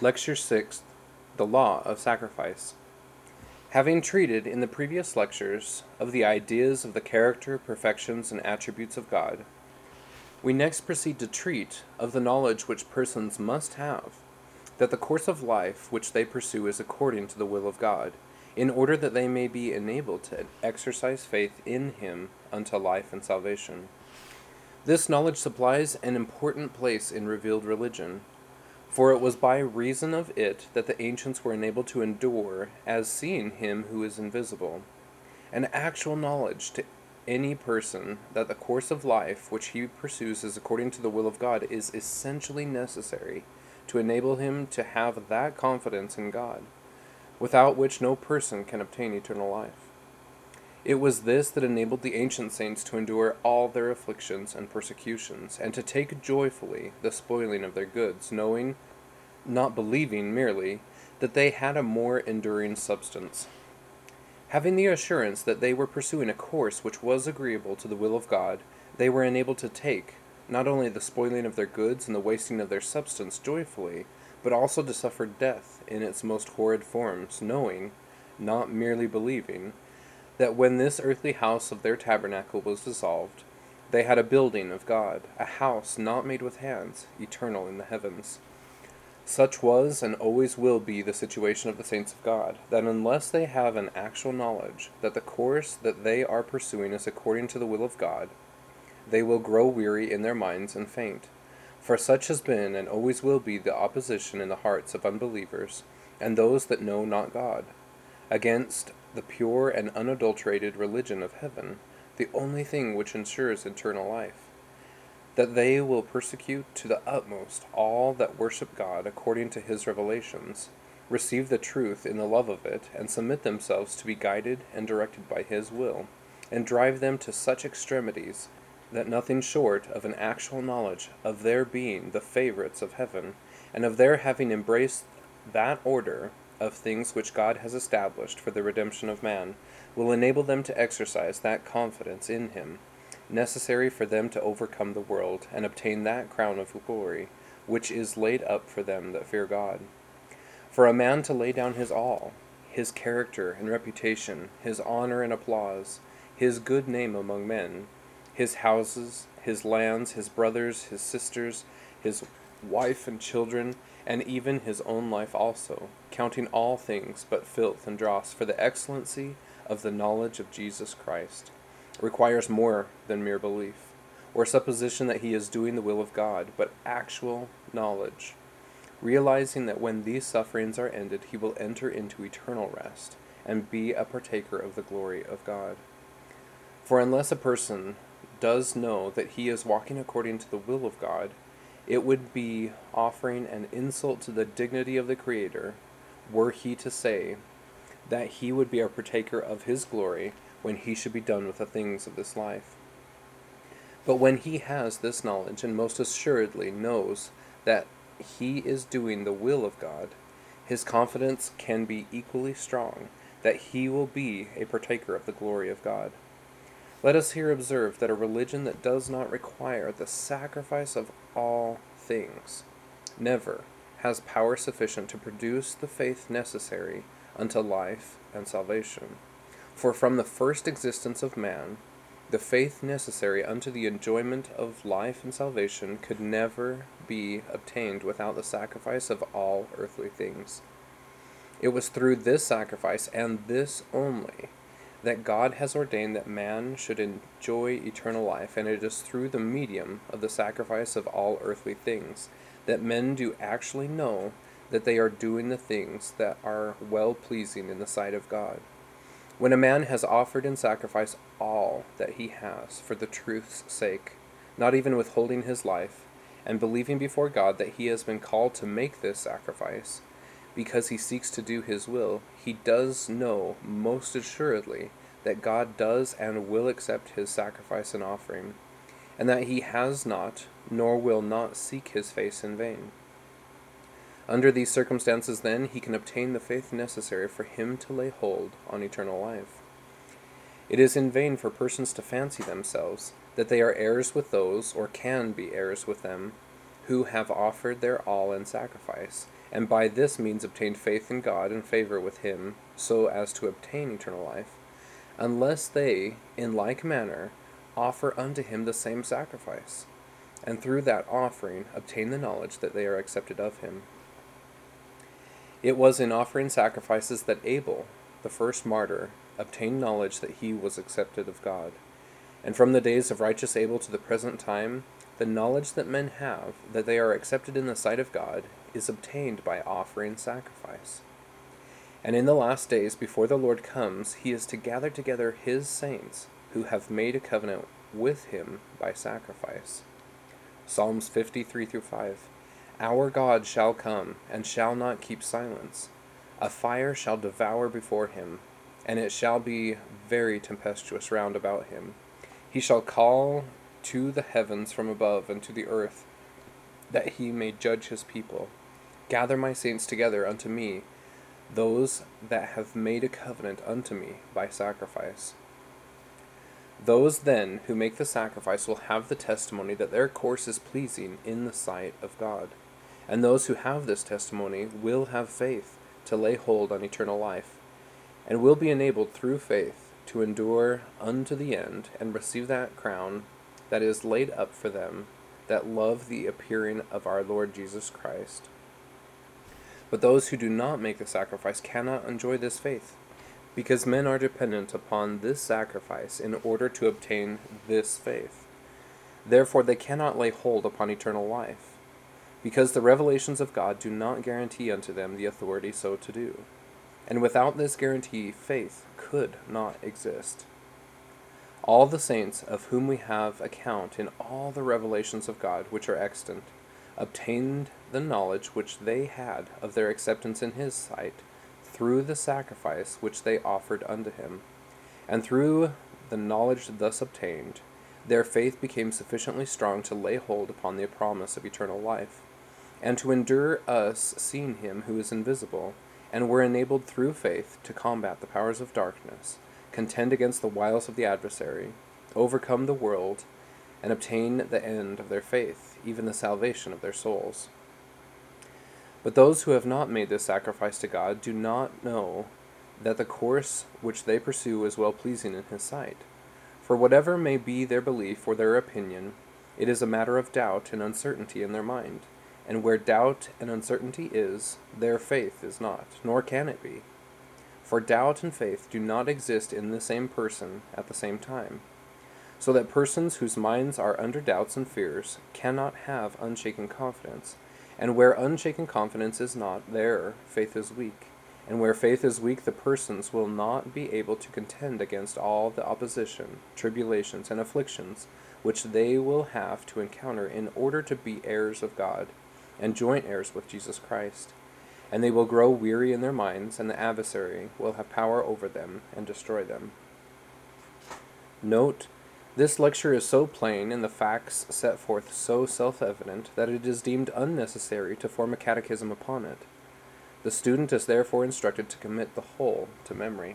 Lecture 6 The Law of Sacrifice. Having treated in the previous lectures of the ideas of the character, perfections, and attributes of God, we next proceed to treat of the knowledge which persons must have that the course of life which they pursue is according to the will of God, in order that they may be enabled to exercise faith in Him unto life and salvation. This knowledge supplies an important place in revealed religion for it was by reason of it that the ancients were enabled to endure as seeing him who is invisible. An actual knowledge to any person that the course of life which he pursues is according to the will of God is essentially necessary to enable him to have that confidence in God, without which no person can obtain eternal life. It was this that enabled the ancient saints to endure all their afflictions and persecutions, and to take joyfully the spoiling of their goods, knowing, not believing merely, that they had a more enduring substance. Having the assurance that they were pursuing a course which was agreeable to the will of God, they were enabled to take, not only the spoiling of their goods and the wasting of their substance joyfully, but also to suffer death in its most horrid forms, knowing, not merely believing, that when this earthly house of their tabernacle was dissolved, they had a building of God, a house not made with hands, eternal in the heavens. Such was and always will be the situation of the saints of God, that unless they have an actual knowledge that the course that they are pursuing is according to the will of God, they will grow weary in their minds and faint. For such has been and always will be the opposition in the hearts of unbelievers and those that know not God, against the pure and unadulterated religion of heaven, the only thing which ensures eternal life. That they will persecute to the utmost all that worship God according to his revelations, receive the truth in the love of it, and submit themselves to be guided and directed by his will, and drive them to such extremities that nothing short of an actual knowledge of their being the favorites of heaven, and of their having embraced that order of things which God has established for the redemption of man, will enable them to exercise that confidence in him, necessary for them to overcome the world, and obtain that crown of glory, which is laid up for them that fear God. For a man to lay down his all, his character and reputation, his honor and applause, his good name among men, his houses, his lands, his brothers, his sisters, his wife and children, and even his own life also, counting all things but filth and dross for the excellency of the knowledge of Jesus Christ, requires more than mere belief, or supposition that he is doing the will of God, but actual knowledge, realizing that when these sufferings are ended, he will enter into eternal rest and be a partaker of the glory of God. For unless a person does know that he is walking according to the will of God, it would be offering an insult to the dignity of the Creator were he to say that he would be a partaker of his glory when he should be done with the things of this life. But when he has this knowledge and most assuredly knows that he is doing the will of God, his confidence can be equally strong that he will be a partaker of the glory of God. Let us here observe that a religion that does not require the sacrifice of all things never has power sufficient to produce the faith necessary unto life and salvation. For from the first existence of man, the faith necessary unto the enjoyment of life and salvation could never be obtained without the sacrifice of all earthly things. It was through this sacrifice, and this only, that God has ordained that man should enjoy eternal life, and it is through the medium of the sacrifice of all earthly things that men do actually know that they are doing the things that are well pleasing in the sight of God. When a man has offered in sacrifice all that he has for the truth's sake, not even withholding his life, and believing before God that he has been called to make this sacrifice, because he seeks to do his will, he does know most assuredly that God does and will accept his sacrifice and offering, and that he has not, nor will not seek his face in vain. Under these circumstances, then, he can obtain the faith necessary for him to lay hold on eternal life. It is in vain for persons to fancy themselves that they are heirs with those, or can be heirs with them, who have offered their all in sacrifice, and by this means obtained faith in God and favor with Him, so as to obtain eternal life, unless they, in like manner, offer unto Him the same sacrifice, and through that offering obtain the knowledge that they are accepted of Him. It was in offering sacrifices that Abel, the first martyr, obtained knowledge that he was accepted of God. And from the days of righteous Abel to the present time, the knowledge that men have that they are accepted in the sight of God is obtained by offering sacrifice. And in the last days, before the Lord comes, he is to gather together his saints who have made a covenant with him by sacrifice. Psalms 53 through 5. Our God shall come, and shall not keep silence. A fire shall devour before him, and it shall be very tempestuous round about him. He shall call to the heavens from above and to the earth, that he may judge his people. Gather my saints together unto me, those that have made a covenant unto me by sacrifice. Those then who make the sacrifice will have the testimony that their course is pleasing in the sight of God. And those who have this testimony will have faith to lay hold on eternal life, and will be enabled through faith to endure unto the end and receive that crown that is laid up for them that love the appearing of our Lord Jesus Christ. But those who do not make the sacrifice cannot enjoy this faith, because men are dependent upon this sacrifice in order to obtain this faith. Therefore, they cannot lay hold upon eternal life, because the revelations of God do not guarantee unto them the authority so to do. And without this guarantee, faith could not exist. All the saints of whom we have account in all the revelations of God which are extant obtained the knowledge which they had of their acceptance in his sight through the sacrifice which they offered unto him. And through the knowledge thus obtained, their faith became sufficiently strong to lay hold upon the promise of eternal life, and to endure us seeing him who is invisible, and were enabled through faith to combat the powers of darkness, contend against the wiles of the adversary, overcome the world, and obtain the end of their faith, even the salvation of their souls. But those who have not made this sacrifice to God do not know that the course which they pursue is well pleasing in His sight. For whatever may be their belief or their opinion, it is a matter of doubt and uncertainty in their mind. And where doubt and uncertainty is, their faith is not, nor can it be. For doubt and faith do not exist in the same person at the same time so that persons whose minds are under doubts and fears cannot have unshaken confidence. And where unshaken confidence is not, there faith is weak. And where faith is weak, the persons will not be able to contend against all the opposition, tribulations, and afflictions which they will have to encounter in order to be heirs of God, and joint heirs with Jesus Christ. And they will grow weary in their minds, and the adversary will have power over them and destroy them. Note this lecture is so plain and the facts set forth so self evident that it is deemed unnecessary to form a catechism upon it. The student is therefore instructed to commit the whole to memory.